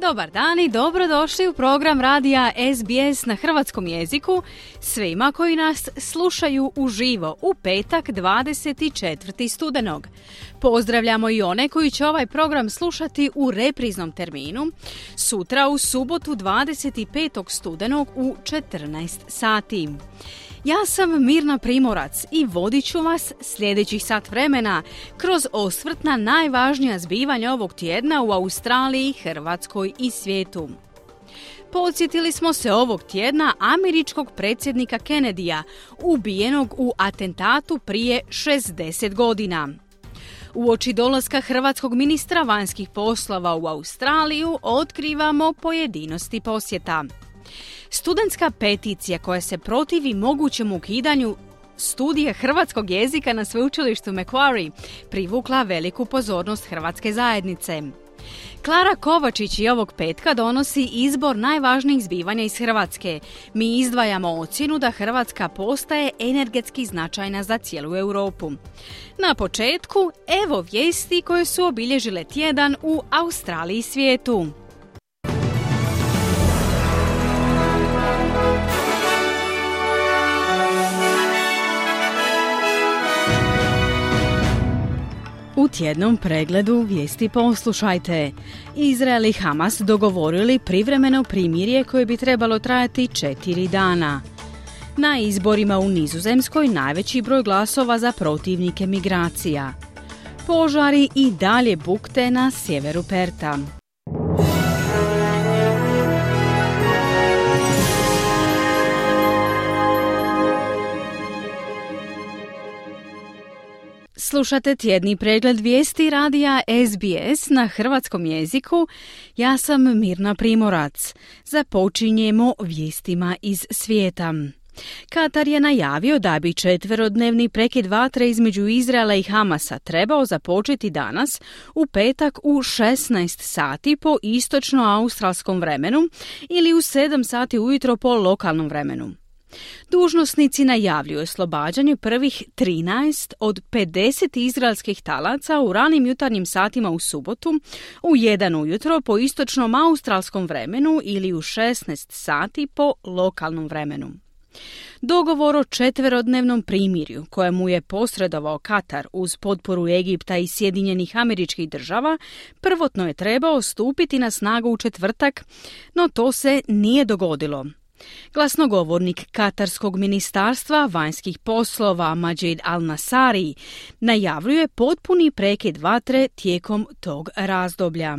Dobar dan i dobrodošli u program radija SBS na hrvatskom jeziku svima koji nas slušaju uživo u petak 24. studenog. Pozdravljamo i one koji će ovaj program slušati u repriznom terminu sutra u subotu 25. studenog u 14 sati. Ja sam Mirna Primorac i vodit ću vas sljedećih sat vremena kroz osvrt na najvažnija zbivanja ovog tjedna u Australiji, Hrvatskoj i svijetu. Podsjetili smo se ovog tjedna američkog predsjednika Kennedyja, ubijenog u atentatu prije 60 godina. U oči dolaska hrvatskog ministra vanjskih poslova u Australiju otkrivamo pojedinosti posjeta. Studentska peticija koja se protivi mogućem ukidanju studije hrvatskog jezika na sveučilištu Macquarie privukla veliku pozornost hrvatske zajednice. Klara Kovačić i ovog petka donosi izbor najvažnijih zbivanja iz Hrvatske. Mi izdvajamo ocjenu da Hrvatska postaje energetski značajna za cijelu Europu. Na početku, evo vijesti koje su obilježile tjedan u Australiji i svijetu. Tjednom pregledu vijesti poslušajte. Izrael i Hamas dogovorili privremeno primirje koje bi trebalo trajati četiri dana. Na izborima u Nizozemskoj najveći broj glasova za protivnike migracija. Požari i dalje bukte na sjeveru Perta. Slušate tjedni pregled vijesti radija SBS na hrvatskom jeziku. Ja sam Mirna Primorac. Započinjemo vijestima iz svijeta. Katar je najavio da bi četverodnevni prekid vatre između Izraela i Hamasa trebao započeti danas u petak u 16 sati po istočno-australskom vremenu ili u 7 sati ujutro po lokalnom vremenu. Dužnosnici najavljuju oslobađanje prvih 13 od 50 izraelskih talaca u ranim jutarnjim satima u subotu, u 1 ujutro po istočnom australskom vremenu ili u 16 sati po lokalnom vremenu. Dogovor o četverodnevnom primirju kojemu je posredovao Katar uz potporu Egipta i Sjedinjenih američkih država prvotno je trebao stupiti na snagu u četvrtak, no to se nije dogodilo Glasnogovornik Katarskog ministarstva vanjskih poslova Majid Al-Nasari najavljuje potpuni prekid vatre tijekom tog razdoblja.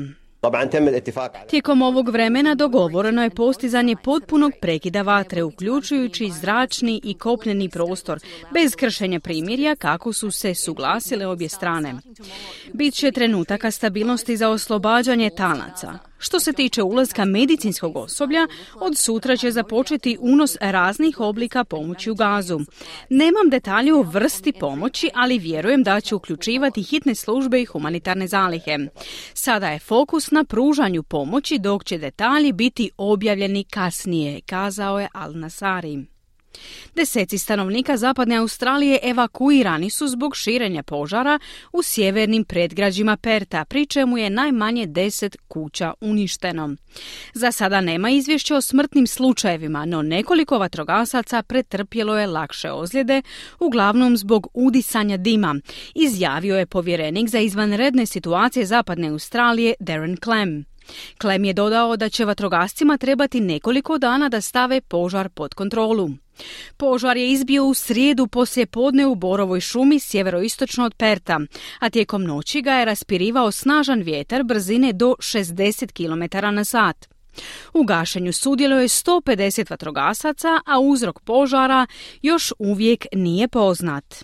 Tijekom ovog vremena dogovoreno je postizanje potpunog prekida vatre, uključujući zračni i kopneni prostor, bez kršenja primirja kako su se suglasile obje strane. Bit će trenutaka stabilnosti za oslobađanje talaca. Što se tiče ulaska medicinskog osoblja, od sutra će započeti unos raznih oblika pomoći u gazu. Nemam detalje o vrsti pomoći, ali vjerujem da će uključivati hitne službe i humanitarne zalihe. Sada je fokus na pružanju pomoći, dok će detalji biti objavljeni kasnije, kazao je Al Nasari. Deseci stanovnika zapadne Australije evakuirani su zbog širenja požara u sjevernim predgrađima Perta, pri čemu je najmanje deset kuća uništeno. Za sada nema izvješća o smrtnim slučajevima, no nekoliko vatrogasaca pretrpjelo je lakše ozljede, uglavnom zbog udisanja dima, izjavio je povjerenik za izvanredne situacije zapadne Australije Darren Clem. Clem je dodao da će vatrogascima trebati nekoliko dana da stave požar pod kontrolu. Požar je izbio u srijedu poslije podne u Borovoj šumi sjeveroistočno od Perta, a tijekom noći ga je raspirivao snažan vjetar brzine do 60 km na sat. U gašenju sudjeluje 150 vatrogasaca, a uzrok požara još uvijek nije poznat.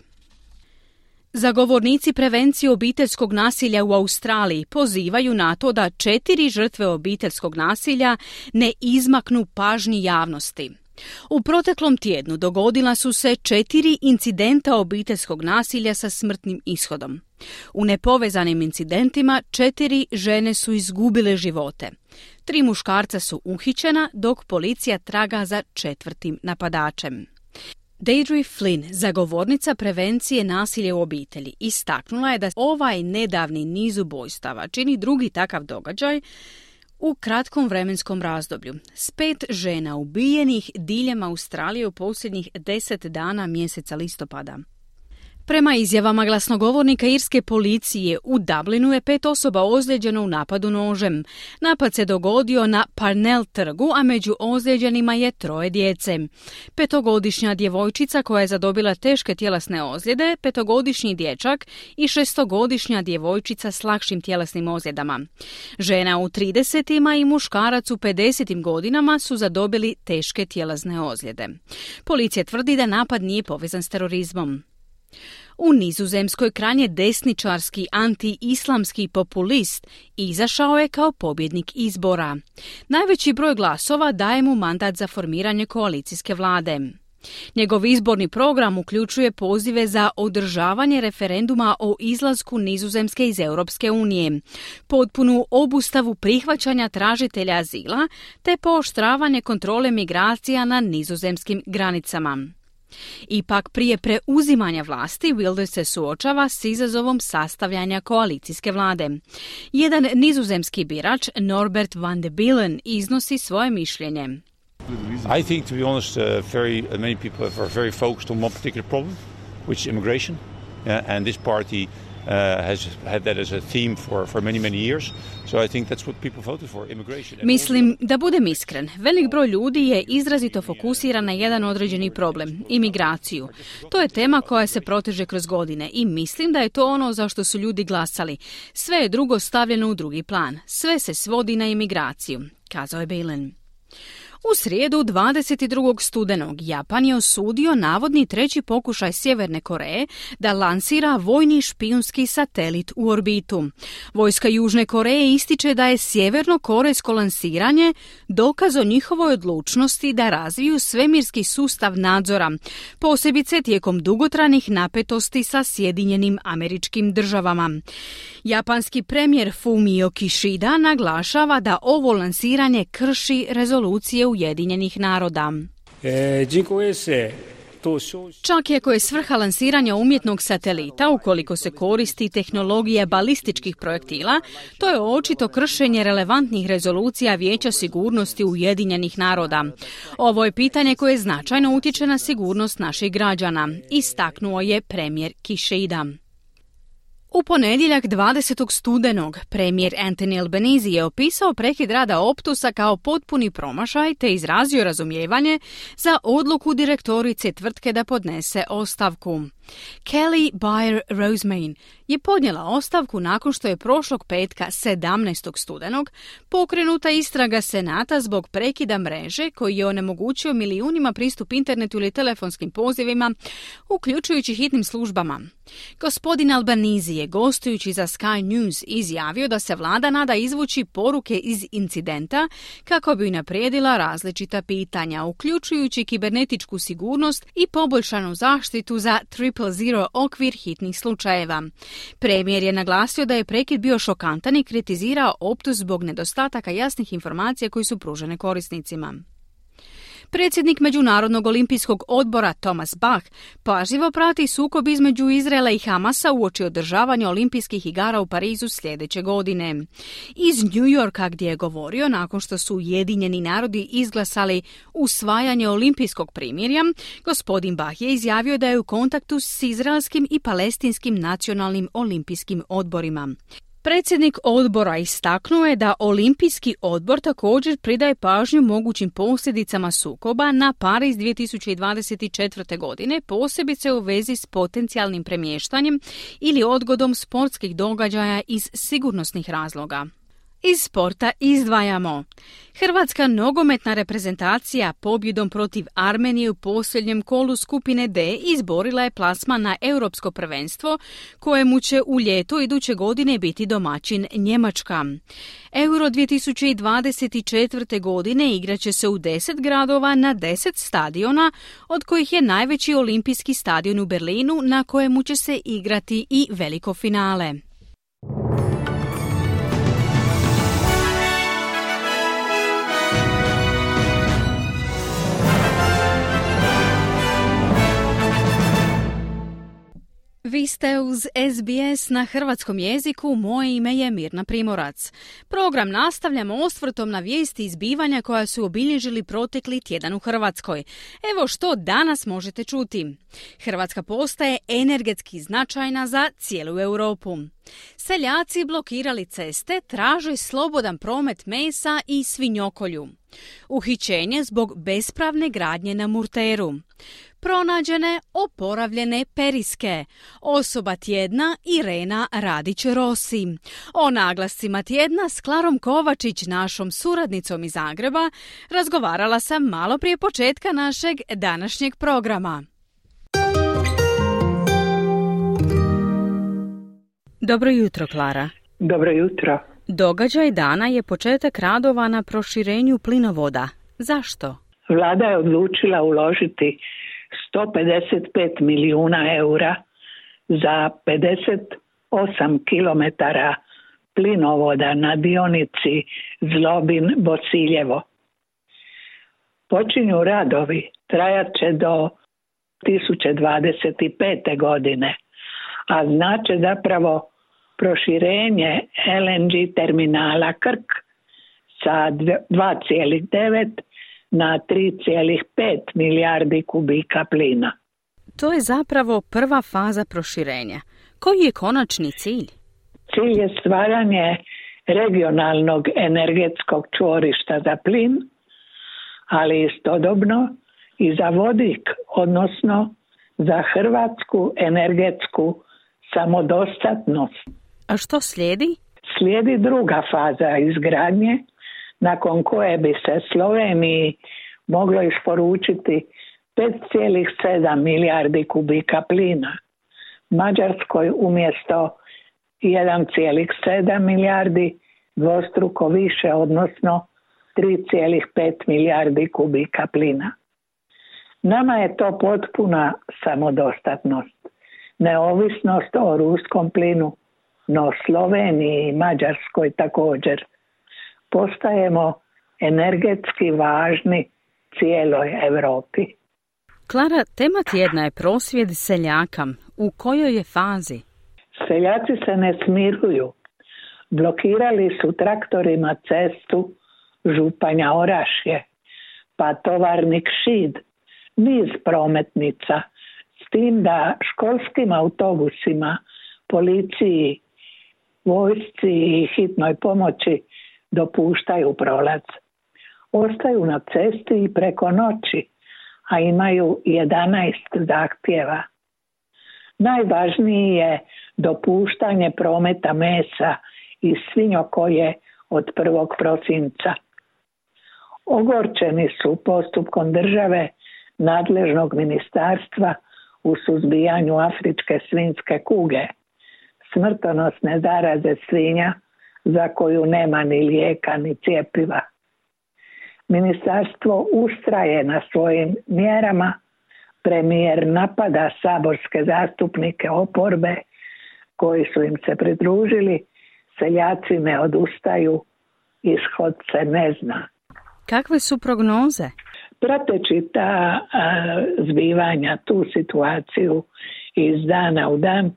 Zagovornici prevencije obiteljskog nasilja u Australiji pozivaju na to da četiri žrtve obiteljskog nasilja ne izmaknu pažnji javnosti. U proteklom tjednu dogodila su se četiri incidenta obiteljskog nasilja sa smrtnim ishodom. U nepovezanim incidentima četiri žene su izgubile živote. Tri muškarca su uhićena dok policija traga za četvrtim napadačem. Deidre Flynn, zagovornica prevencije nasilja u obitelji, istaknula je da ovaj nedavni niz ubojstava čini drugi takav događaj u kratkom vremenskom razdoblju. S pet žena ubijenih diljem Australije u posljednjih deset dana mjeseca listopada. Prema izjavama glasnogovornika irske policije u Dublinu je pet osoba ozlijeđeno u napadu nožem. Napad se dogodio na Parnell trgu, a među ozlijeđenima je troje djece. Petogodišnja djevojčica koja je zadobila teške tjelesne ozljede, petogodišnji dječak i šestogodišnja djevojčica s lakšim tjelesnim ozljedama. Žena u 30 i muškarac u 50 godinama su zadobili teške tjelesne ozljede. Policija tvrdi da napad nije povezan s terorizmom. U Nizozemskoj kranje desničarski anti-islamski populist izašao je kao pobjednik izbora. Najveći broj glasova daje mu mandat za formiranje koalicijske vlade. Njegov izborni program uključuje pozive za održavanje referenduma o izlasku Nizozemske iz Europske unije, potpunu obustavu prihvaćanja tražitelja azila te pooštravanje kontrole migracija na nizozemskim granicama. Ipak prije preuzimanja vlasti Wilder se suočava s izazovom sastavljanja koalicijske vlade. Jedan nizozemski birač Norbert van de Bilen iznosi svoje mišljenje. I think, to be honest, uh, very uh, many people are very focused on one particular problem, which is immigration. Yeah, and this party has had that as a theme for, for many, many years. So I think that's what people voted for, immigration. Mislim, da budem iskren, velik broj ljudi je izrazito fokusiran na jedan određeni problem, imigraciju. To je tema koja se proteže kroz godine i mislim da je to ono za što su ljudi glasali. Sve je drugo stavljeno u drugi plan. Sve se svodi na imigraciju, kazao je Balen. U srijedu 22. studenog Japan je osudio navodni treći pokušaj Sjeverne Koreje da lansira vojni špijunski satelit u orbitu. Vojska Južne Koreje ističe da je sjeverno-korejsko lansiranje dokaz o njihovoj odlučnosti da razviju svemirski sustav nadzora, posebice tijekom dugotranih napetosti sa Sjedinjenim američkim državama. Japanski premijer Fumio Kishida naglašava da ovo lansiranje krši rezolucije Ujedinjenih naroda. E, Čak i ako je svrha lansiranja umjetnog satelita, ukoliko se koristi tehnologija balističkih projektila, to je očito kršenje relevantnih rezolucija Vijeća sigurnosti Ujedinjenih naroda. Ovo je pitanje koje značajno utječe na sigurnost naših građana, istaknuo je premijer Kishida. U ponedjeljak 20. studenog premijer Anthony Albanese je opisao prekid rada Optusa kao potpuni promašaj te izrazio razumijevanje za odluku direktorice tvrtke da podnese ostavku. Kelly Bayer Rosemain je podnijela ostavku nakon što je prošlog petka 17. studenog pokrenuta istraga Senata zbog prekida mreže koji je onemogućio milijunima pristup internetu ili telefonskim pozivima, uključujući hitnim službama. Gospodin Albanizi je gostujući za Sky News izjavio da se vlada nada izvući poruke iz incidenta kako bi naprijedila različita pitanja, uključujući kibernetičku sigurnost i poboljšanu zaštitu za Triple Zero okvir hitnih slučajeva. Premijer je naglasio da je prekid bio šokantan i kritizirao optus zbog nedostataka jasnih informacija koji su pružene korisnicima. Predsjednik Međunarodnog olimpijskog odbora Thomas Bach pažljivo prati sukob između Izraela i Hamasa uoči održavanja olimpijskih igara u Parizu sljedeće godine. Iz New Yorka gdje je govorio nakon što su Ujedinjeni narodi izglasali usvajanje olimpijskog primirja, gospodin Bach je izjavio da je u kontaktu s izraelskim i palestinskim nacionalnim olimpijskim odborima. Predsjednik odbora istaknuo je da Olimpijski odbor također pridaje pažnju mogućim posljedicama sukoba na Pariz 2024. godine, posebice u vezi s potencijalnim premještanjem ili odgodom sportskih događaja iz sigurnosnih razloga. Iz sporta izdvajamo. Hrvatska nogometna reprezentacija pobjedom protiv Armenije u posljednjem kolu skupine D izborila je plasma na europsko prvenstvo kojemu će u ljetu iduće godine biti domaćin Njemačka. Euro 2024. godine igraće se u 10 gradova na 10 stadiona, od kojih je najveći olimpijski stadion u Berlinu na kojemu će se igrati i veliko finale. Vi ste uz SBS na hrvatskom jeziku, moje ime je Mirna Primorac. Program nastavljamo osvrtom na vijesti izbivanja koja su obilježili protekli tjedan u Hrvatskoj. Evo što danas možete čuti. Hrvatska postaje energetski značajna za cijelu Europu. Seljaci blokirali ceste, traže slobodan promet mesa i svinjokolju. Uhićenje zbog bespravne gradnje na Murteru pronađene oporavljene periske. Osoba tjedna Irena Radić-Rosi. O naglascima tjedna s Klarom Kovačić, našom suradnicom iz Zagreba, razgovarala sam malo prije početka našeg današnjeg programa. Dobro jutro, Klara. Dobro jutro. Događaj dana je početak radova na proširenju plinovoda. Zašto? Vlada je odlučila uložiti 155 milijuna eura za 58 kilometara plinovoda na dionici Zlobin-Bosiljevo. Počinju radovi, trajat će do 2025. godine, a znače zapravo proširenje LNG terminala Krk sa 2,9 na 3,5 milijardi kubika plina. To je zapravo prva faza proširenja. Koji je konačni cilj? Cilj je stvaranje regionalnog energetskog čvorišta za plin, ali istodobno i za vodik, odnosno za hrvatsku energetsku samodostatnost. A što slijedi? Slijedi druga faza izgradnje nakon koje bi se Sloveniji moglo isporučiti 5,7 milijardi kubika plina. Mađarskoj umjesto 1,7 milijardi dvostruko više, odnosno 3,5 milijardi kubika plina. Nama je to potpuna samodostatnost, neovisnost o ruskom plinu, no Sloveniji i Mađarskoj također postajemo energetski važni cijeloj Europi. Klara, tema tjedna je prosvjed seljaka. U kojoj je fazi? Seljaci se ne smiruju. Blokirali su traktorima cestu Županja Orašje, pa tovarnik Šid, niz prometnica, s tim da školskim autobusima, policiji, vojsci i hitnoj pomoći dopuštaju prolaz. Ostaju na cesti i preko noći, a imaju 11 zahtjeva. Najvažniji je dopuštanje prometa mesa i svinjokoje od 1. prosinca. Ogorčeni su postupkom države nadležnog ministarstva u suzbijanju afričke svinske kuge, smrtonosne zaraze svinja za koju nema ni lijeka ni cijepiva. Ministarstvo ustraje na svojim mjerama, premijer napada saborske zastupnike oporbe koji su im se pridružili, seljaci ne odustaju, ishod se ne zna. Kakve su prognoze? Prateći ta zbivanja, tu situaciju iz dana u dan,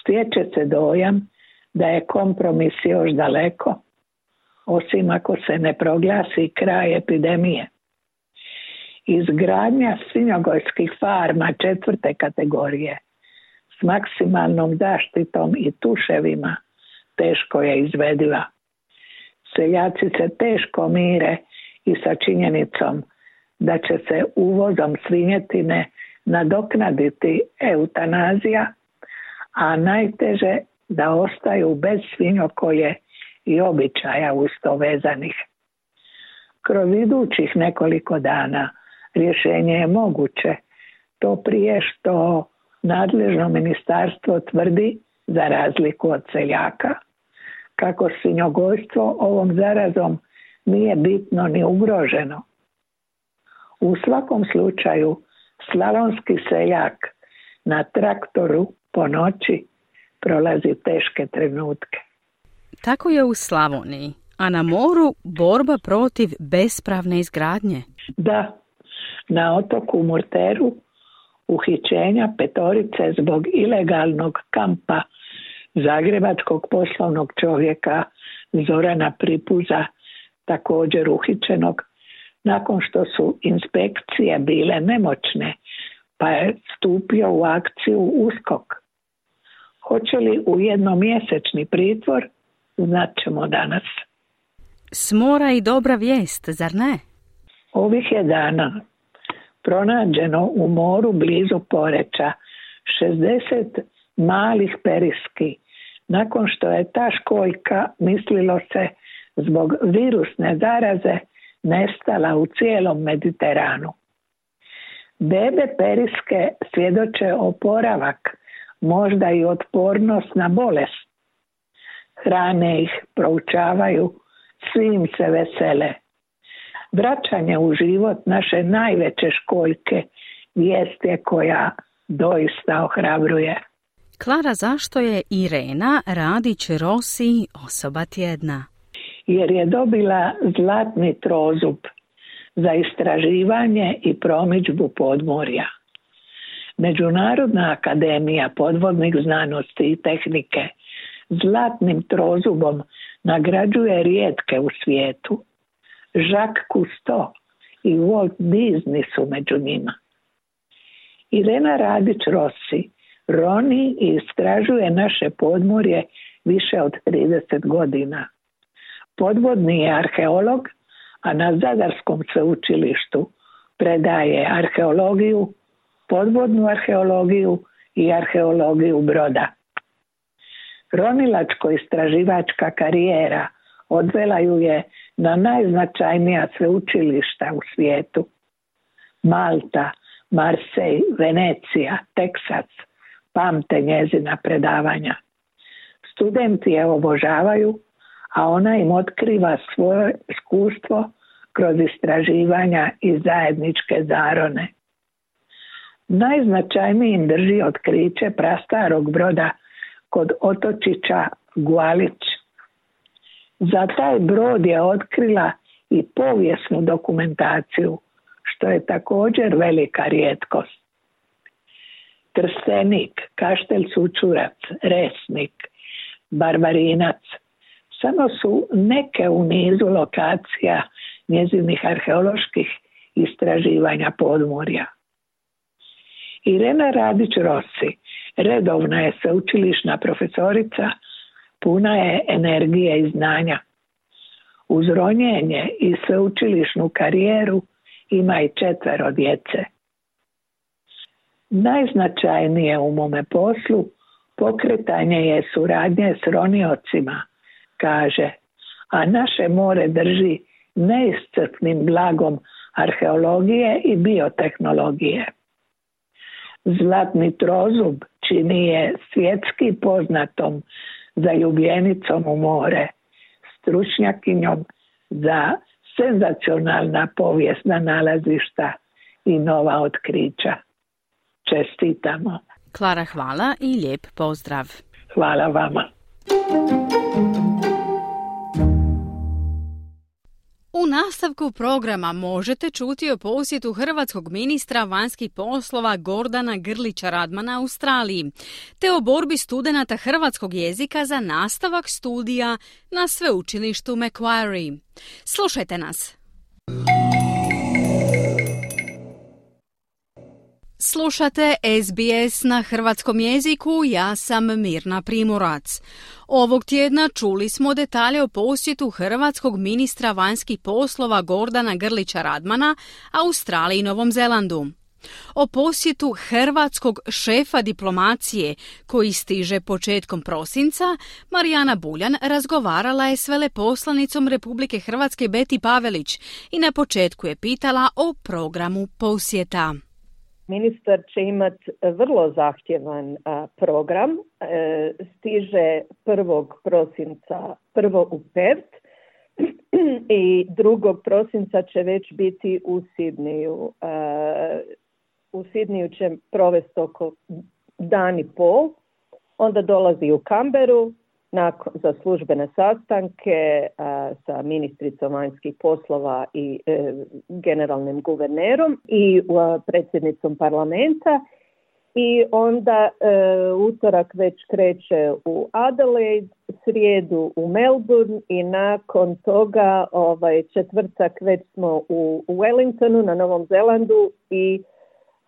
stječe se dojam da je kompromis još daleko, osim ako se ne proglasi kraj epidemije. Izgradnja svinjogojskih farma četvrte kategorije s maksimalnom zaštitom i tuševima teško je izvediva. Seljaci se teško mire i sa činjenicom da će se uvozom svinjetine nadoknaditi eutanazija, a najteže da ostaju bez svinjokolje i običaja usto vezanih. Kroz idućih nekoliko dana rješenje je moguće, to prije što nadležno ministarstvo tvrdi, za razliku od seljaka, kako svinjogojstvo ovom zarazom nije bitno ni ugroženo. U svakom slučaju slavonski seljak na traktoru po noći prolazi teške trenutke. Tako je u Slavoniji, a na moru borba protiv bespravne izgradnje. Da, na otoku Murteru uhićenja petorice zbog ilegalnog kampa zagrebačkog poslovnog čovjeka Zorana Pripuza, također uhićenog, nakon što su inspekcije bile nemoćne, pa je stupio u akciju uskok. Hoće li u jednomjesečni pritvor, znat ćemo danas. Smora i dobra vijest, zar ne? Ovih je dana pronađeno u moru blizu Poreća 60 malih periski. Nakon što je ta školjka, mislilo se, zbog virusne zaraze nestala u cijelom Mediteranu. Bebe periske svjedoče oporavak, možda i otpornost na bolest. Hrane ih, proučavaju, svim se vesele vraćanje u život naše najveće školjke vijest je koja doista ohrabruje. Klara, zašto je Irena Radić Rosi osoba tjedna? Jer je dobila zlatni trozub za istraživanje i promičbu podmorja. Međunarodna akademija podvodnih znanosti i tehnike zlatnim trozubom nagrađuje rijetke u svijetu Jacques Cousteau i Walt Disney su među njima. Irena Radić-Rossi roni i istražuje naše podmorje više od 30 godina. Podvodni je arheolog, a na Zadarskom sveučilištu predaje arheologiju, podvodnu arheologiju i arheologiju broda. Ronilačko-istraživačka karijera odvela ju je na najznačajnija sveučilišta u svijetu. Malta, Marsej, Venecija, Teksas, pamte njezina predavanja. Studenti je obožavaju, a ona im otkriva svoje iskustvo kroz istraživanja i zajedničke zarone. Najznačajnijim drži otkriće prastarog broda kod otočića Gualić za taj brod je otkrila i povijesnu dokumentaciju, što je također velika rijetkost. Trstenik, Kaštel Sučurac, Resnik, Barbarinac, samo su neke u nizu lokacija njezinih arheoloških istraživanja podmorja. Irena Radić-Rossi redovna je sveučilišna profesorica puna je energije i znanja. Uz ronjenje i sveučilišnu karijeru ima i četvero djece. Najznačajnije u mome poslu pokretanje je suradnje s roniocima, kaže, a naše more drži neiscrpnim blagom arheologije i biotehnologije. Zlatni trozub čini je svjetski poznatom zaljubljenicom u more, stručnjakinjom za senzacionalna povijesna nalazišta i nova otkrića. Čestitamo. Klara, hvala i lijep pozdrav. Hvala vama. U nastavku programa možete čuti o posjetu hrvatskog ministra vanjskih poslova Gordana Grlića Radmana Australiji, te o borbi studenata hrvatskog jezika za nastavak studija na sveučilištu Macquarie. Slušajte nas! Slušate SBS na hrvatskom jeziku, ja sam Mirna Primorac. Ovog tjedna čuli smo detalje o posjetu hrvatskog ministra vanjskih poslova Gordana Grlića Radmana Australiji i Novom Zelandu. O posjetu hrvatskog šefa diplomacije koji stiže početkom prosinca, Marijana Buljan razgovarala je s veleposlanicom Republike Hrvatske Beti Pavelić i na početku je pitala o programu posjeta. Ministar će imati vrlo zahtjevan program. E, stiže 1. prosinca prvo u Pert i 2. prosinca će već biti u Sidniju. E, u Sidniju će provesti oko dan i pol. Onda dolazi u Kamberu, nakon, za službene sastanke sa ministricom vanjskih poslova i e, generalnim guvernerom i predsjednicom parlamenta i onda e, utorak već kreće u Adelaide, srijedu u Melbourne i nakon toga ovaj četvrtak već smo u, Wellingtonu na Novom Zelandu i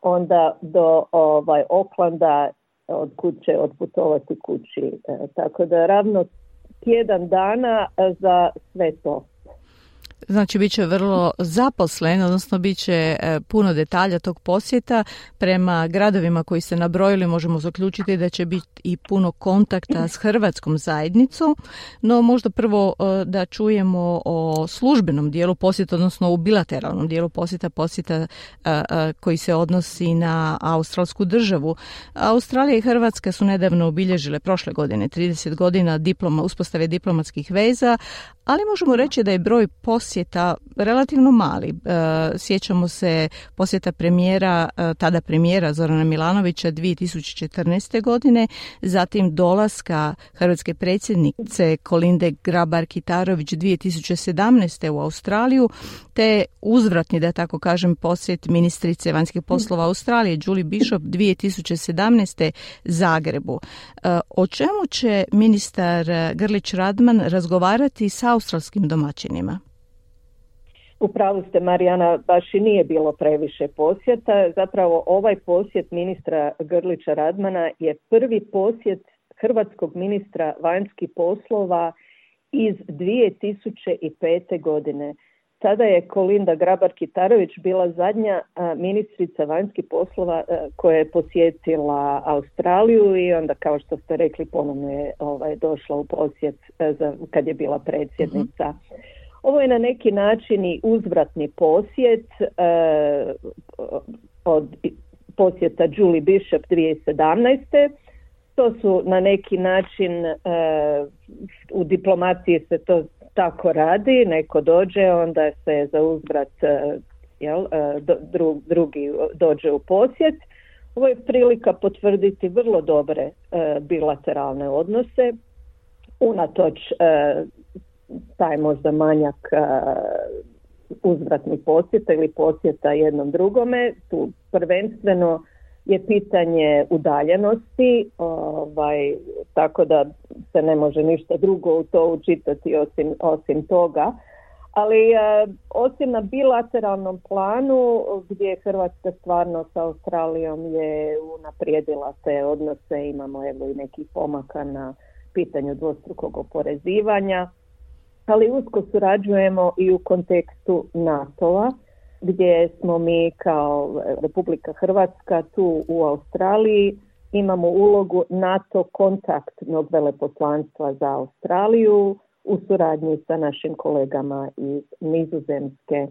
onda do ovaj Oklanda od kuće odputovati kući. E, tako da ravno tjedan dana za sve to. Znači, bit će vrlo zaposlen, odnosno bit će e, puno detalja tog posjeta. Prema gradovima koji ste nabrojili možemo zaključiti da će biti i puno kontakta s hrvatskom zajednicom, no možda prvo e, da čujemo o službenom dijelu posjeta, odnosno u bilateralnom dijelu posjeta, posjeta e, koji se odnosi na australsku državu. Australija i Hrvatska su nedavno obilježile prošle godine 30 godina diploma, uspostave diplomatskih veza, ali možemo reći da je broj posjeta relativno mali. E, sjećamo se posjeta premijera, e, tada premijera Zorana Milanovića 2014. godine, zatim dolaska hrvatske predsjednice Kolinde Grabar-Kitarović 2017. u Australiju, te uzvratni, da tako kažem, posjet ministrice vanjskih poslova Australije Julie Bishop 2017. Zagrebu. E, o čemu će ministar Grlić Radman razgovarati sa australskim domaćinima? U pravu ste Marijana, baš i nije bilo previše posjeta. Zapravo ovaj posjet ministra Grlića Radmana je prvi posjet hrvatskog ministra vanjskih poslova iz 2005. godine. Tada je Kolinda Grabar-Kitarović bila zadnja ministrica vanjskih poslova koja je posjetila Australiju i onda kao što ste rekli ponovno je ovaj, došla u posjet za, kad je bila predsjednica. Ovo je na neki način i uzvratni posjet od posjeta Julie Bishop 2017. To su na neki način u diplomaciji se to tako radi, neko dođe, onda se za uzvrat e, jel, e, drugi dođe u posjet. Ovo je prilika potvrditi vrlo dobre e, bilateralne odnose, unatoč taj možda manjak uzvratnih posjeta ili posjeta jednom drugome, tu prvenstveno je pitanje udaljenosti, ovaj, tako da se ne može ništa drugo u to učitati osim, osim toga. Ali e, osim na bilateralnom planu gdje je Hrvatska stvarno sa Australijom je unaprijedila te odnose, imamo evo i nekih pomaka na pitanju dvostrukog oporezivanja, ali usko surađujemo i u kontekstu NATO-a gdje smo mi kao Republika Hrvatska tu u Australiji imamo ulogu NATO kontaktnog veleposlanstva za Australiju u suradnji sa našim kolegama iz Nizozemske.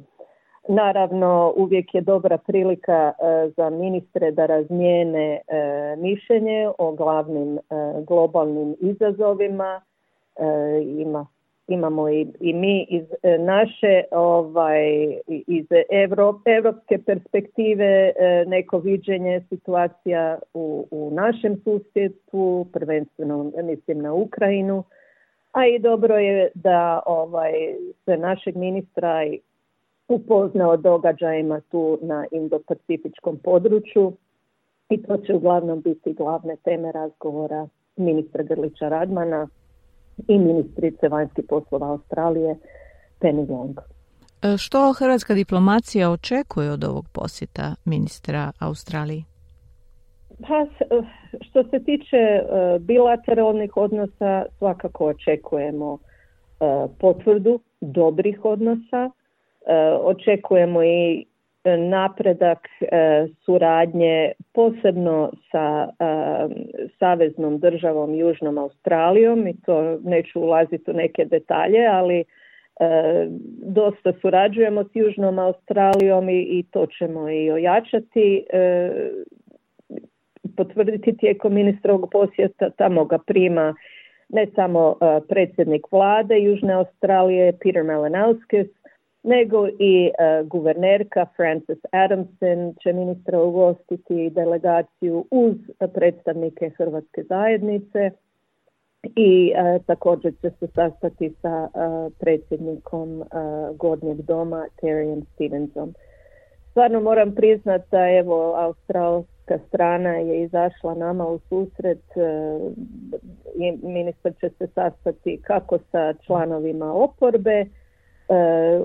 Naravno, uvijek je dobra prilika e, za ministre da razmijene e, mišljenje o glavnim e, globalnim izazovima. Ima imamo i, i mi iz e, naše ovaj iz europske perspektive e, neko viđenje situacija u, u našem susjedstvu, prvenstveno mislim na Ukrajinu, a i dobro je da ovaj, se našeg ministra upozna o događajima tu na Indo-Pacifičkom području i to će uglavnom biti glavne teme razgovora ministra Grlića Radmana i ministrice vanjskih poslova Australije Penny Wong. E, što hrvatska diplomacija očekuje od ovog posjeta ministra Australiji? Pa, e, što se tiče e, bilateralnih odnosa, svakako očekujemo potvrdu dobrih odnosa. Očekujemo i napredak suradnje posebno sa saveznom državom Južnom Australijom i to neću ulaziti u neke detalje, ali E, dosta surađujemo s Južnom Australijom i, i to ćemo i ojačati. E, potvrditi tijekom ministrovog posjeta, tamo ga prima ne samo e, predsjednik vlade Južne Australije Peter Malinowskis, nego i guvernerka Frances Adamson će ministra ugostiti delegaciju uz predstavnike Hrvatske zajednice i e, također će se sastati sa e, predsjednikom e, Gornjeg doma Terryom Stevensom. Stvarno moram priznati da evo australska strana je izašla nama u susret i ministar će se sastati kako sa članovima oporbe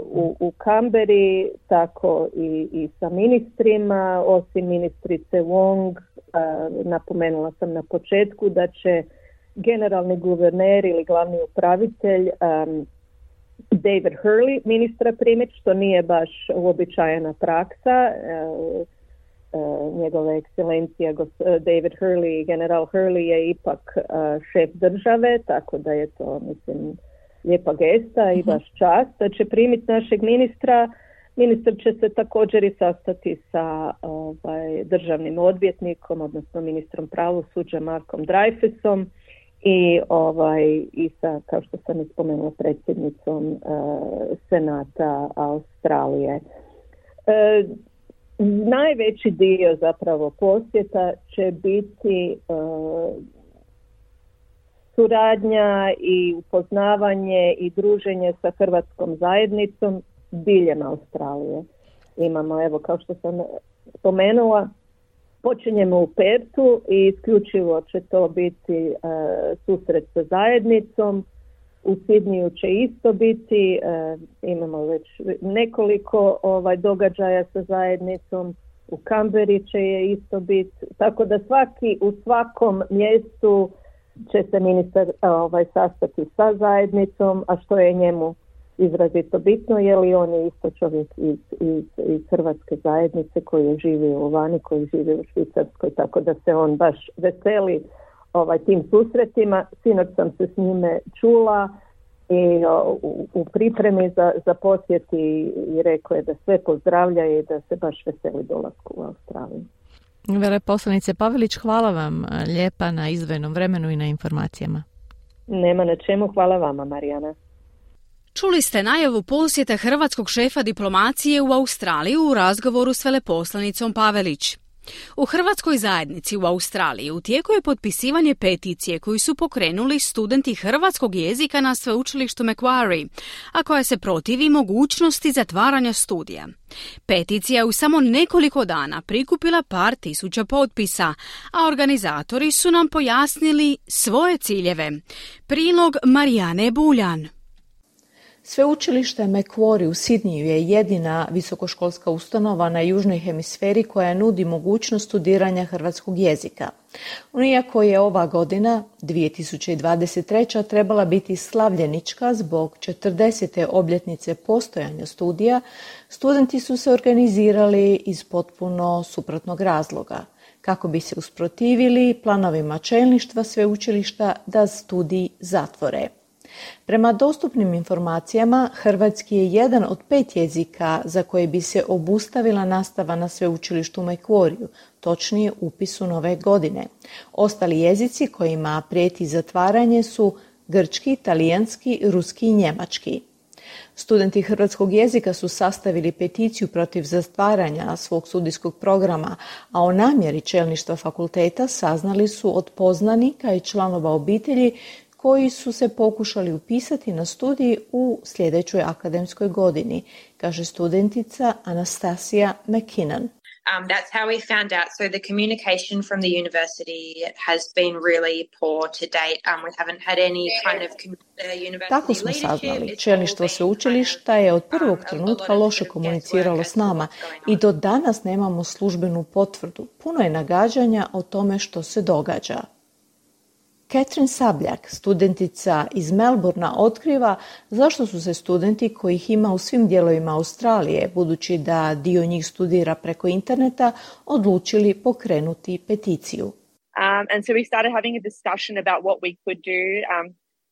u, u Kamberi, tako i, i sa ministrima, osim ministrice Wong, napomenula sam na početku da će generalni guverner ili glavni upravitelj um, David Hurley ministra primiti, što nije baš uobičajena praksa. Uh, uh, njegova ekscelencija David Hurley, general Hurley je ipak šef države, tako da je to, mislim, lijepa gesta i mhm. baš čast da će primiti našeg ministra. Ministar će se također i sastati sa ovaj, državnim odvjetnikom, odnosno ministrom pravosuđa Markom Dreyfusom i ovaj i sa kao što sam spomenula predsjednicom uh, Senata Australije. Uh, najveći dio zapravo posjeta će biti uh, suradnja i upoznavanje i druženje sa hrvatskom zajednicom diljem Australije. Imamo, evo, kao što sam spomenula, Počinjemo u Pertu i isključivo će to biti e, susret sa zajednicom. U Sidniju će isto biti, e, imamo već nekoliko ovaj događaja sa zajednicom, u Kamberi će je isto biti, tako da svaki u svakom mjestu će se ministar ovaj sastati sa zajednicom, a što je njemu izrazito bitno, je li on je isto čovjek iz, iz, iz Hrvatske zajednice koji je živio u vani, koji živi u Švicarskoj, tako da se on baš veseli ovaj, tim susretima. Sinoć sam se s njime čula i u, u pripremi za, za posjet i, i rekao je da sve pozdravlja i da se baš veseli dolasku u Australiju. Veleposlanice Pavelić, hvala vam lijepa na izdvojenom vremenu i na informacijama. Nema na čemu, hvala vama Marijana. Čuli ste najavu posjeta hrvatskog šefa diplomacije u Australiju u razgovoru s veleposlanicom Pavelić. U Hrvatskoj zajednici u Australiji u tijeku je potpisivanje peticije koju su pokrenuli studenti hrvatskog jezika na sveučilištu Macquarie, a koja se protivi mogućnosti zatvaranja studija. Peticija u samo nekoliko dana prikupila par tisuća potpisa, a organizatori su nam pojasnili svoje ciljeve. Prilog Marijane Buljan. Sveučilište Macquarie u Sidniju je jedina visokoškolska ustanova na južnoj hemisferi koja nudi mogućnost studiranja hrvatskog jezika. Iako je ova godina, 2023. trebala biti slavljenička zbog 40. obljetnice postojanja studija, studenti su se organizirali iz potpuno suprotnog razloga kako bi se usprotivili planovima čelništva sveučilišta da studij zatvore. Prema dostupnim informacijama, hrvatski je jedan od pet jezika za koje bi se obustavila nastava na sveučilištu Majkvoriju, točnije upisu nove godine. Ostali jezici kojima prijeti zatvaranje su grčki, talijanski, ruski i njemački. Studenti hrvatskog jezika su sastavili peticiju protiv zatvaranja svog studijskog programa, a o namjeri čelništva fakulteta saznali su od poznanika i članova obitelji koji su se pokušali upisati na studij u sljedećoj akademskoj godini, kaže studentica Anastasija McKinnon. Um, that's how we found out. So the communication from the university has been really poor to date. Um, we haven't had any kind of uh, university Tako smo saznali. Čelništvo sveučilišta je od prvog um, trenutka loše komuniciralo s nama i do danas nemamo službenu potvrdu. Puno je nagađanja o tome što se događa. Catherine Sabljak, studentica iz Melburna, otkriva zašto su se studenti kojih ima u svim dijelovima Australije, budući da dio njih studira preko interneta, odlučili pokrenuti peticiju. Um, and so we started having a discussion about what we could do. Um,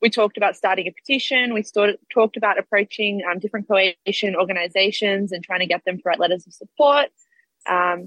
we talked about starting a petition. We started, talked about approaching um, different coalition organizations and trying to get them to write letters of support. Um,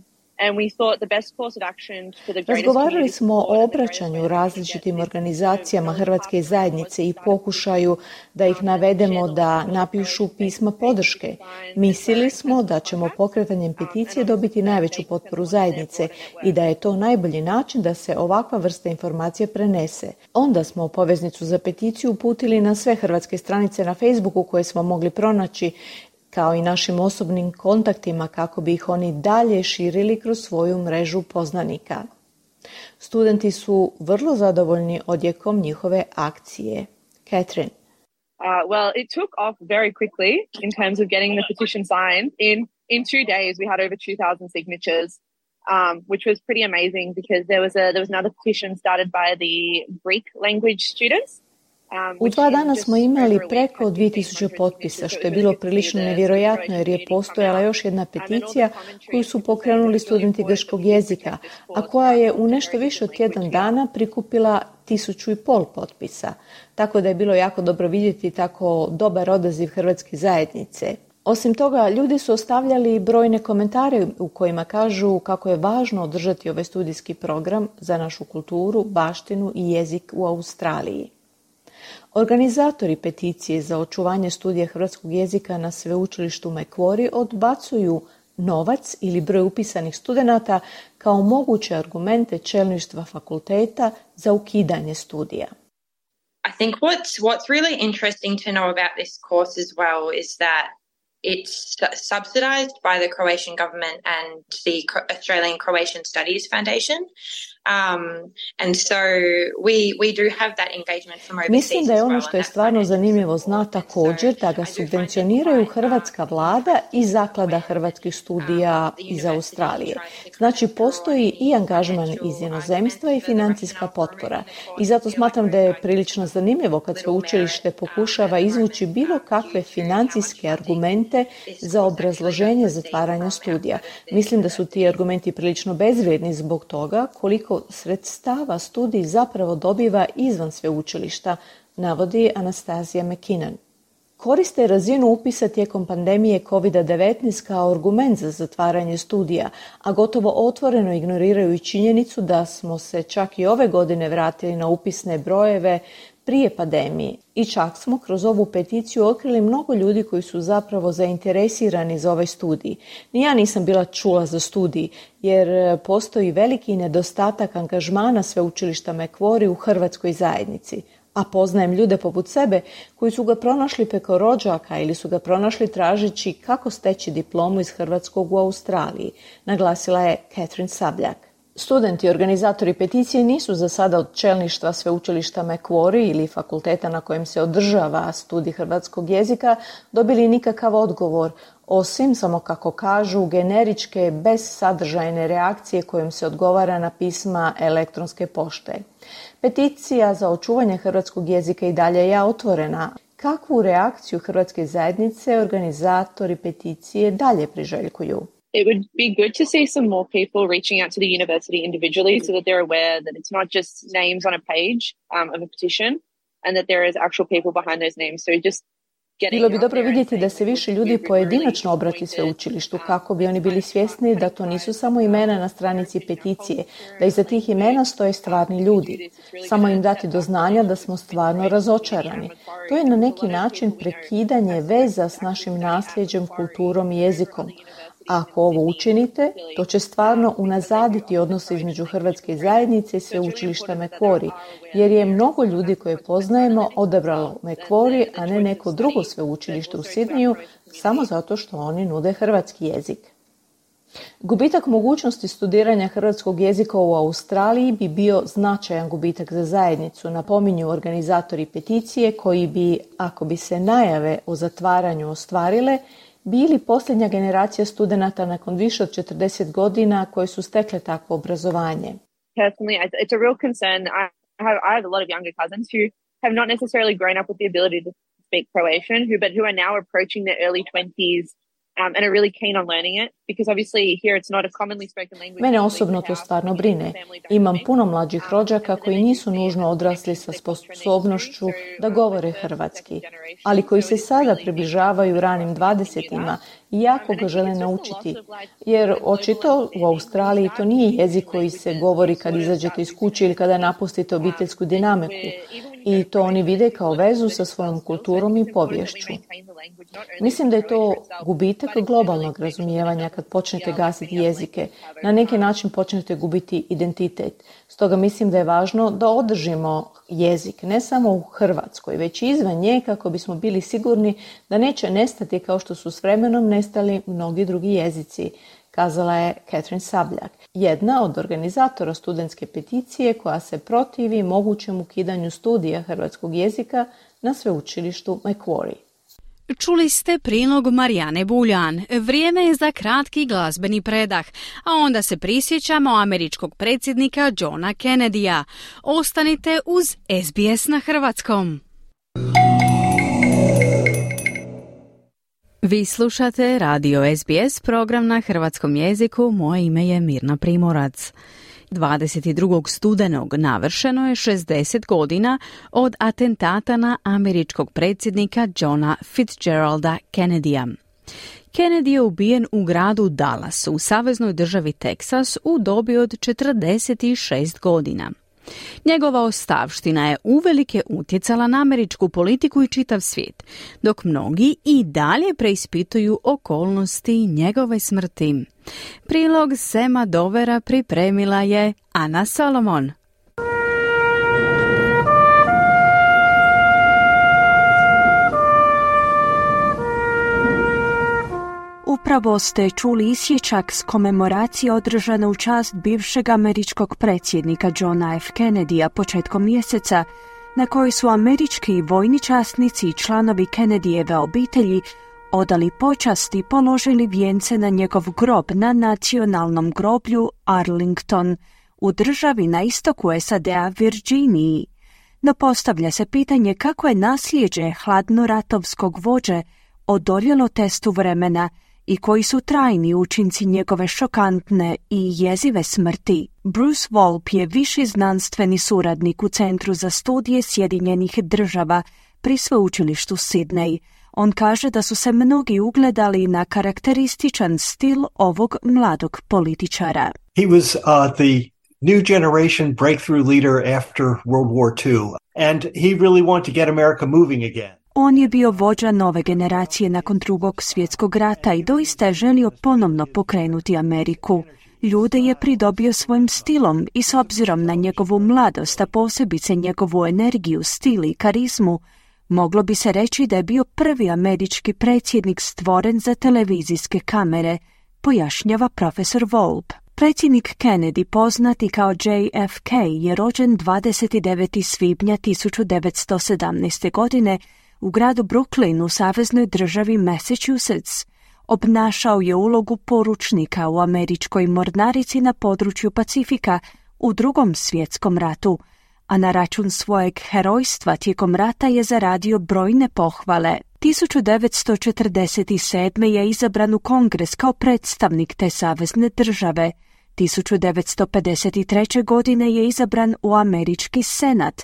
Razgovarali smo o obraćanju različitim organizacijama Hrvatske zajednice i pokušaju da ih navedemo da napišu pisma podrške. Mislili smo da ćemo pokretanjem peticije dobiti najveću potporu zajednice i da je to najbolji način da se ovakva vrsta informacije prenese. Onda smo poveznicu za peticiju uputili na sve hrvatske stranice na Facebooku koje smo mogli pronaći kao i našim osobnim kontaktima kako bi ih oni dalje širili kroz svoju mrežu poznanika. Studenti su vrlo zadovoljni odjekom njihove akcije. Catherine. Uh, well, it took off very quickly in terms of getting the petition signed. In in two days, we had over 2,000 signatures, um, which was pretty amazing because there was a there was another petition started by the Greek language students U dva dana smo imali preko 2000 potpisa, što je bilo prilično nevjerojatno jer je postojala još jedna peticija koju su pokrenuli studenti grškog jezika, a koja je u nešto više od tjedan dana prikupila tisuću i pol potpisa. Tako da je bilo jako dobro vidjeti tako dobar odaziv hrvatske zajednice. Osim toga, ljudi su ostavljali brojne komentare u kojima kažu kako je važno održati ovaj studijski program za našu kulturu, baštinu i jezik u Australiji. Organizatori peticije za očuvanje studija hrvatskog jezika na sveučilištu Macquarie odbacuju novac ili broj upisanih studenata kao moguće argumente čelništva fakulteta za ukidanje studija. I think what's what's really interesting to know about this course as well is that it's subsidized by the Croatian government and the Australian Croatian Studies Foundation. Um, and so we, we do have that engagement from Mislim da je ono što je stvarno zanimljivo zna također da ga subvencioniraju hrvatska vlada i zaklada hrvatskih studija um, iz Australije. Znači postoji i angažman iz inozemstva i financijska potpora. I zato smatram da je prilično zanimljivo kad sveučilište pokušava izvući bilo kakve financijske argumente za obrazloženje zatvaranja studija. Mislim da su ti argumenti prilično bezvrijedni zbog toga koliko sredstava studij zapravo dobiva izvan sveučilišta, navodi Anastazija McKinnon. Koriste razinu upisa tijekom pandemije COVID-19 kao argument za zatvaranje studija, a gotovo otvoreno ignoriraju i činjenicu da smo se čak i ove godine vratili na upisne brojeve prije pandemije i čak smo kroz ovu peticiju otkrili mnogo ljudi koji su zapravo zainteresirani za ovaj studij. Ni ja nisam bila čula za studij jer e, postoji veliki nedostatak angažmana sveučilišta Mekvori u hrvatskoj zajednici. A poznajem ljude poput sebe koji su ga pronašli preko rođaka ili su ga pronašli tražeći kako steći diplomu iz Hrvatskog u Australiji, naglasila je Catherine Sabljak. Studenti organizatori peticije nisu za sada od čelništva sveučilišta Macquarie ili fakulteta na kojem se održava studij hrvatskog jezika dobili nikakav odgovor, osim, samo kako kažu, generičke sadržajne reakcije kojom se odgovara na pisma elektronske pošte. Peticija za očuvanje hrvatskog jezika i dalje je otvorena. Kakvu reakciju hrvatske zajednice organizatori peticije dalje priželjkuju? It would be good to see some more people reaching out to the university individually so that they're aware that it's not just names on a page um, of a petition and that there is actual people behind those names. So just Bilo bi dobro vidjeti da se više ljudi pojedinačno obrati sveučilištu kako bi oni bili svjesni da to nisu samo imena na stranici peticije, da iza tih imena stoje stvarni ljudi. Samo im dati do znanja da smo stvarno razočarani. To je na neki način prekidanje veza s našim nasljeđem, kulturom i jezikom. Ako ovo učinite, to će stvarno unazaditi odnose između Hrvatske zajednice i sveučilišta Mekvori, jer je mnogo ljudi koje poznajemo odabralo Mekvori, a ne neko drugo sveučilište u Sidniju, samo zato što oni nude hrvatski jezik. Gubitak mogućnosti studiranja hrvatskog jezika u Australiji bi bio značajan gubitak za zajednicu, napominju organizatori peticije koji bi, ako bi se najave o zatvaranju ostvarile, bili posljednja generacija studenata nakon više od 40 godina koji su stekle takvo obrazovanje. Personally, it's a real concern. I have, I have a lot of younger cousins who have not necessarily grown up with the ability to speak Croatian, who, but who are now approaching their early 20s um, and are really keen on learning it because obviously here it's not a commonly spoken language. Mene osobno to stvarno brine. Imam puno mlađih rođaka koji nisu nužno odrasli sa sposobnošću da govore hrvatski, ali koji se sada približavaju ranim dvadesetima i jako ga žele naučiti. Jer očito u Australiji to nije jezik koji se govori kad izađete iz kuće ili kada napustite obiteljsku dinamiku i to oni vide kao vezu sa svojom kulturom i povješću. Mislim da je to gubitak globalnog razumijevanja kad počnete gasiti jezike. Na neki način počnete gubiti identitet. Stoga mislim da je važno da održimo jezik, ne samo u Hrvatskoj, već i izvan nje kako bismo bili sigurni da neće nestati kao što su s vremenom nestali mnogi drugi jezici kazala je Catherine Sabljak, jedna od organizatora studentske peticije koja se protivi mogućem ukidanju studija hrvatskog jezika na sveučilištu Macquarie. Čuli ste prilog Marijane Buljan. Vrijeme je za kratki glazbeni predah, a onda se prisjećamo američkog predsjednika Johna Kennedya. Ostanite uz SBS na hrvatskom. Vi slušate radio SBS program na hrvatskom jeziku. Moje ime je Mirna Primorac. 22. studenog navršeno je 60 godina od atentata na američkog predsjednika Johna Fitzgeralda Kennedya. Kennedy je ubijen u gradu Dallas u saveznoj državi Teksas u dobi od 46 godina. Njegova ostavština je uvelike utjecala na američku politiku i čitav svijet, dok mnogi i dalje preispituju okolnosti njegove smrti. Prilog Sema Dovera pripremila je Ana Solomon. Upravo ste čuli isječak s komemoracije održane u čast bivšeg američkog predsjednika Johna F. Kennedya početkom mjeseca, na kojoj su američki vojni časnici i članovi Kennedyjeve obitelji odali počasti i položili vijence na njegov grob na nacionalnom groblju Arlington u državi na istoku SAD-a Virginiji. No postavlja se pitanje kako je nasljeđe hladnoratovskog vođe odoljelo testu vremena i koji su trajni učinci njegove šokantne i jezive smrti. Bruce Wolp je viši znanstveni suradnik u Centru za studije Sjedinjenih država pri sveučilištu Sydney. On kaže da su se mnogi ugledali na karakterističan stil ovog mladog političara. He was uh, the new generation breakthrough leader after World War II and he really wanted to get America moving again. On je bio vođa nove generacije nakon drugog svjetskog rata i doista je želio ponovno pokrenuti Ameriku. Ljude je pridobio svojim stilom i s obzirom na njegovu mladost, a posebice njegovu energiju, stil i karizmu, moglo bi se reći da je bio prvi američki predsjednik stvoren za televizijske kamere, pojašnjava profesor Volb. Predsjednik Kennedy, poznati kao JFK, je rođen 29. svibnja 1917. godine u gradu Brooklyn u saveznoj državi Massachusetts. Obnašao je ulogu poručnika u američkoj mornarici na području Pacifika u drugom svjetskom ratu, a na račun svojeg herojstva tijekom rata je zaradio brojne pohvale. 1947. je izabran u kongres kao predstavnik te savezne države. 1953. godine je izabran u američki senat,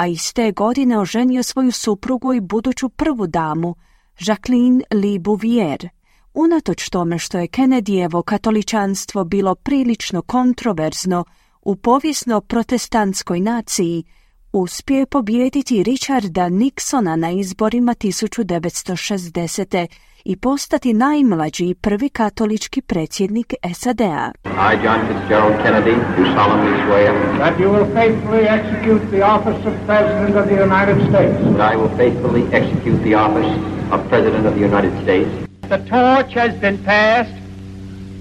a iste godine oženio svoju suprugu i buduću prvu damu, Jacqueline Lee Bouvier. Unatoč tome što je Kennedyjevo katoličanstvo bilo prilično kontroverzno u povijesno protestantskoj naciji, uspije je pobijediti Richarda Nixona na izborima 1960. i postati najmlađi i prvi katolički predsjednik SAD-a. I, John Fitzgerald Kennedy, do solemnly swear that you will faithfully execute the office of President of the United States. That I will faithfully execute the office of President of the United States. The torch has been passed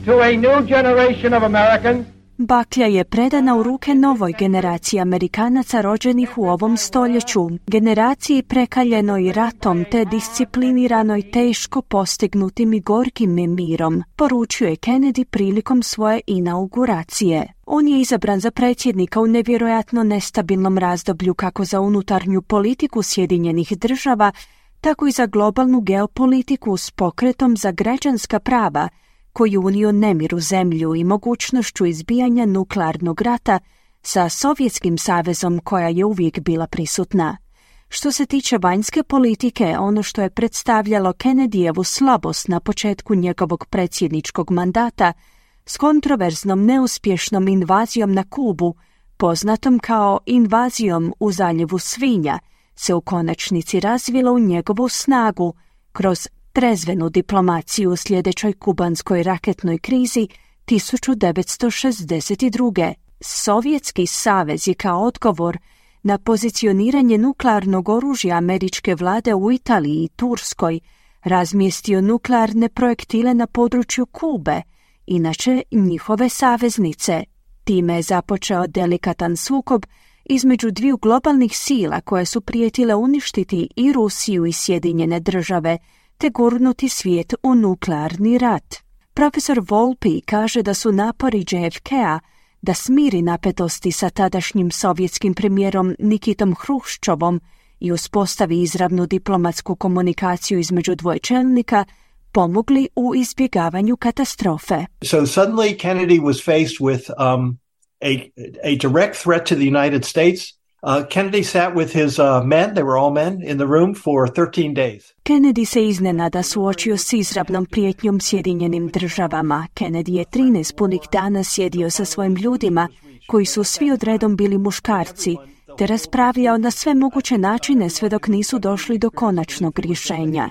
to a new generation of Americans Baklja je predana u ruke novoj generaciji Amerikanaca rođenih u ovom stoljeću, generaciji prekaljenoj ratom te discipliniranoj teško postignutim i gorkim mirom, poručio je Kennedy prilikom svoje inauguracije. On je izabran za predsjednika u nevjerojatno nestabilnom razdoblju kako za unutarnju politiku Sjedinjenih država, tako i za globalnu geopolitiku s pokretom za građanska prava, koji unio nemir u zemlju i mogućnošću izbijanja nuklearnog rata sa Sovjetskim savezom koja je uvijek bila prisutna. Što se tiče vanjske politike, ono što je predstavljalo Kennedyjevu slabost na početku njegovog predsjedničkog mandata s kontroverznom neuspješnom invazijom na Kubu, poznatom kao invazijom u zaljevu svinja, se u konačnici razvilo u njegovu snagu kroz trezvenu diplomaciju u sljedećoj kubanskoj raketnoj krizi 1962. Sovjetski savez je kao odgovor na pozicioniranje nuklearnog oružja američke vlade u Italiji i Turskoj razmjestio nuklearne projektile na području Kube, inače njihove saveznice. Time je započeo delikatan sukob između dviju globalnih sila koje su prijetile uništiti i Rusiju i Sjedinjene države – te gurnuti svijet u nuklearni rat. Profesor Volpi kaže da su napori JFK-a da smiri napetosti sa tadašnjim sovjetskim premijerom Nikitom Hruščovom i uspostavi izravnu diplomatsku komunikaciju između dvoje čelnika pomogli u izbjegavanju katastrofe. So suddenly Kennedy was faced with um, a, a direct threat to the United States Uh, Kennedy sat with his uh, men, they were all men, in the room for 13 days. Kennedy se iznenada suočio s izravnom prijetnjom Sjedinjenim državama. Kennedy je 13 punih dana sjedio sa svojim ljudima, koji su svi odredom bili muškarci, te raspravljao na sve moguće načine sve dok nisu došli do konačnog rješenja.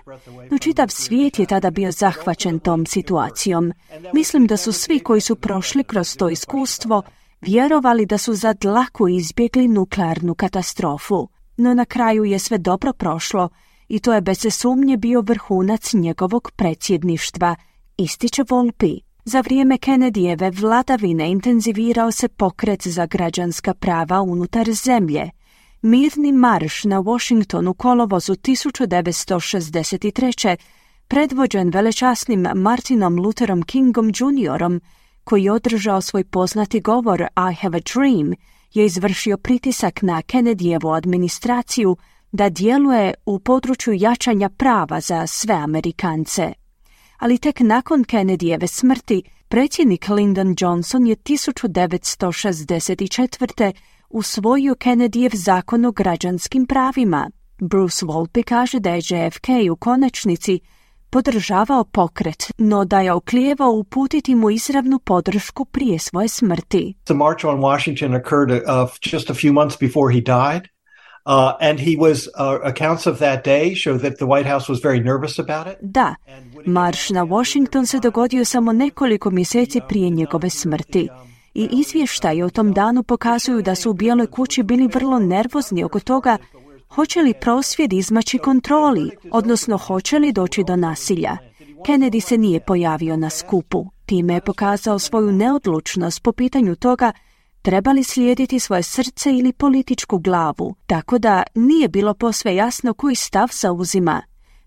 No čitav svijet je tada bio zahvaćen tom situacijom. Mislim da su svi koji su prošli kroz to iskustvo vjerovali da su za dlaku izbjegli nuklearnu katastrofu, no na kraju je sve dobro prošlo i to je bez sumnje bio vrhunac njegovog predsjedništva, ističe Volpi. Za vrijeme Kennedyjeve vladavine intenzivirao se pokret za građanska prava unutar zemlje. Mirni marš na Washingtonu kolovozu 1963. predvođen velečasnim Martinom Lutherom Kingom Juniorom, koji je održao svoj poznati govor I have a dream, je izvršio pritisak na Kennedyjevu administraciju da djeluje u području jačanja prava za sve Amerikance. Ali tek nakon Kennedyjeve smrti, predsjednik Lyndon Johnson je 1964. usvojio Kennedyjev zakon o građanskim pravima. Bruce Volpe kaže da je JFK u konačnici podržavao pokret, no da je oklijevao uputiti mu izravnu podršku prije svoje smrti. The march on Washington occurred uh, just a few months before he died. Uh, and he was, uh, accounts of that day show that the White House was very nervous about it. Da, marš na Washington se dogodio samo nekoliko mjeseci prije njegove smrti. I izvještaji o tom danu pokazuju da su u Bijeloj kući bili vrlo nervozni oko toga hoće li prosvjed izmaći kontroli, odnosno hoće li doći do nasilja. Kennedy se nije pojavio na skupu. Time je pokazao svoju neodlučnost po pitanju toga treba li slijediti svoje srce ili političku glavu, tako da nije bilo posve jasno koji stav zauzima.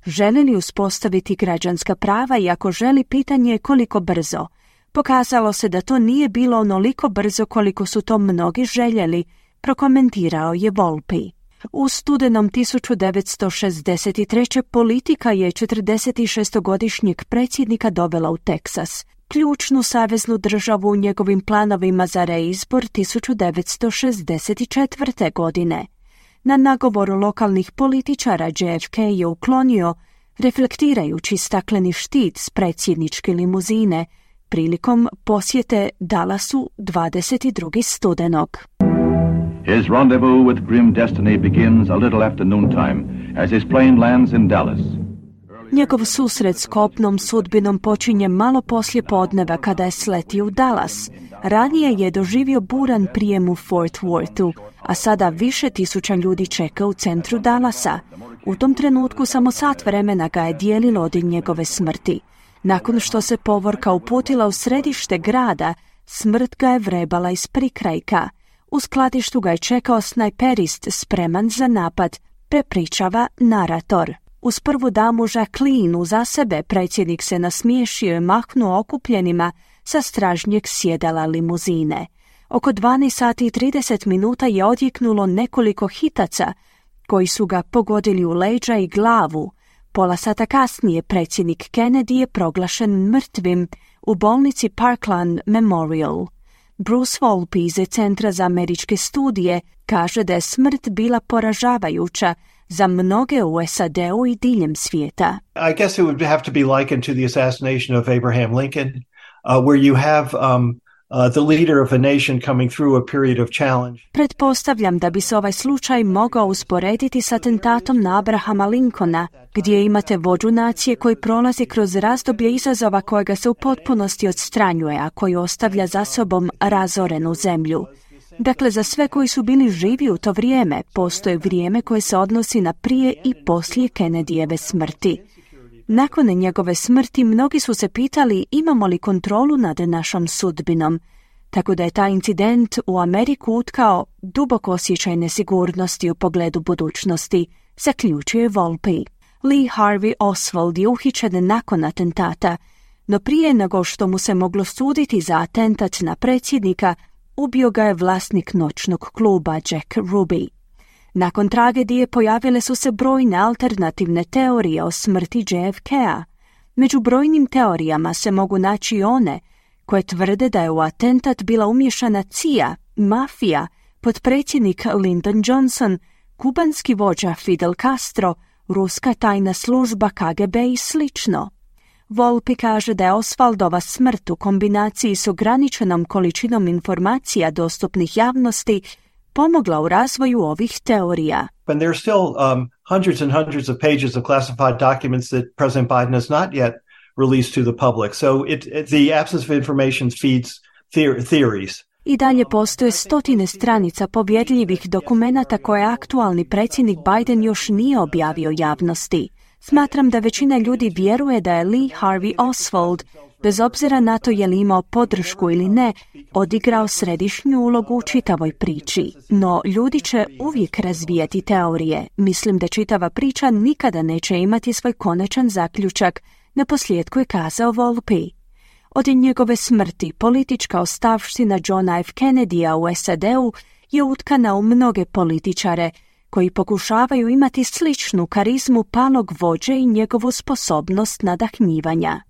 Želi li uspostaviti građanska prava i ako želi pitanje je koliko brzo. Pokazalo se da to nije bilo onoliko brzo koliko su to mnogi željeli, prokomentirao je Volpi. U studenom 1963. politika je 46-godišnjeg predsjednika dovela u Teksas, ključnu saveznu državu u njegovim planovima za reizbor 1964. godine. Na nagovoru lokalnih političara JFK je uklonio, reflektirajući stakleni štit s predsjedničke limuzine, prilikom posjete Dallasu 22. studenog. His rendezvous with grim destiny begins a little after noontime as his plane lands in Dallas. Njegov susret s kopnom sudbinom počinje malo poslije podneva kada je sletio u Dallas. Ranije je doživio buran prijem u Fort Worthu, a sada više tisuća ljudi čeka u centru Dallasa. U tom trenutku samo sat vremena ga je dijelilo od njegove smrti. Nakon što se povorka uputila u središte grada, smrt ga je vrebala iz prikrajka. U skladištu ga je čekao snajperist spreman za napad, prepričava narator. Uz prvu damu Jacqueline za sebe predsjednik se nasmiješio i mahnuo okupljenima sa stražnjeg sjedala limuzine. Oko 12 sati i 30 minuta je odjeknulo nekoliko hitaca koji su ga pogodili u leđa i glavu. Pola sata kasnije predsjednik Kennedy je proglašen mrtvim u bolnici Parkland Memorial. Bruce Volpe iz Centra za američke studije kaže da je smrt bila poražavajuća za mnoge u SAD-u i diljem svijeta. I guess it would have to be likened to the assassination of Abraham Lincoln, uh, where you have um, the leader of a nation coming through a period of challenge. Pretpostavljam da bi se ovaj slučaj mogao usporediti s atentatom na Abrahama Lincolna, gdje imate vođu nacije koji prolazi kroz razdoblje izazova kojega se u potpunosti odstranjuje, a koji ostavlja za sobom razorenu zemlju. Dakle, za sve koji su bili živi u to vrijeme, postoje vrijeme koje se odnosi na prije i poslije Kennedyjeve smrti. Nakon njegove smrti mnogi su se pitali imamo li kontrolu nad našom sudbinom, tako da je taj incident u Ameriku utkao duboko osjećaj nesigurnosti u pogledu budućnosti, zaključuje Volpe. Lee Harvey Oswald je uhićen nakon atentata, no prije nego što mu se moglo suditi za atentat na predsjednika, ubio ga je vlasnik noćnog kluba Jack Ruby. Nakon tragedije pojavile su se brojne alternativne teorije o smrti JFK-a. Među brojnim teorijama se mogu naći one koje tvrde da je u atentat bila umješana CIA, mafija, potpredsjednik Lyndon Johnson, kubanski vođa Fidel Castro, ruska tajna služba KGB i slično. Volpi kaže da je Osvaldova smrt u kombinaciji s ograničenom količinom informacija dostupnih javnosti pomogla u razvoju ovih teorija. And there are still um, hundreds and hundreds of pages of classified documents that President Biden has not yet released to the public. So it, it, the absence of information feeds theories. I dalje postoje stotine stranica povjerljivih dokumenata koje aktualni predsjednik Biden još nije objavio javnosti. Smatram da većina ljudi vjeruje da je Lee Harvey Oswald bez obzira na to je li imao podršku ili ne, odigrao središnju ulogu u čitavoj priči. No, ljudi će uvijek razvijati teorije. Mislim da čitava priča nikada neće imati svoj konečan zaključak, na posljedku je kazao Volpe. Od njegove smrti politička ostavština Johna F. Kennedy-a u SAD-u je utkana u mnoge političare, koji pokušavaju imati sličnu karizmu palog vođe i njegovu sposobnost nadahnjivanja.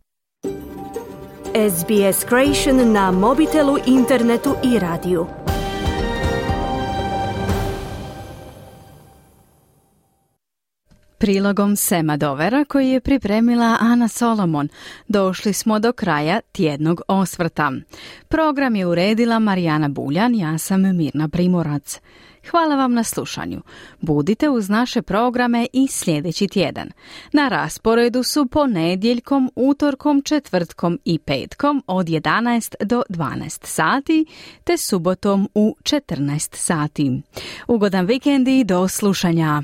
SBS Creation na mobitelu, internetu i radiju. Prilogom Sema Dovera koji je pripremila Ana Solomon, došli smo do kraja tjednog osvrta. Program je uredila Marijana Buljan, ja sam Mirna Primorac. Hvala vam na slušanju. Budite uz naše programe i sljedeći tjedan. Na rasporedu su ponedjeljkom, utorkom, četvrtkom i petkom od 11 do 12 sati, te subotom u 14 sati. Ugodan vikend i do slušanja.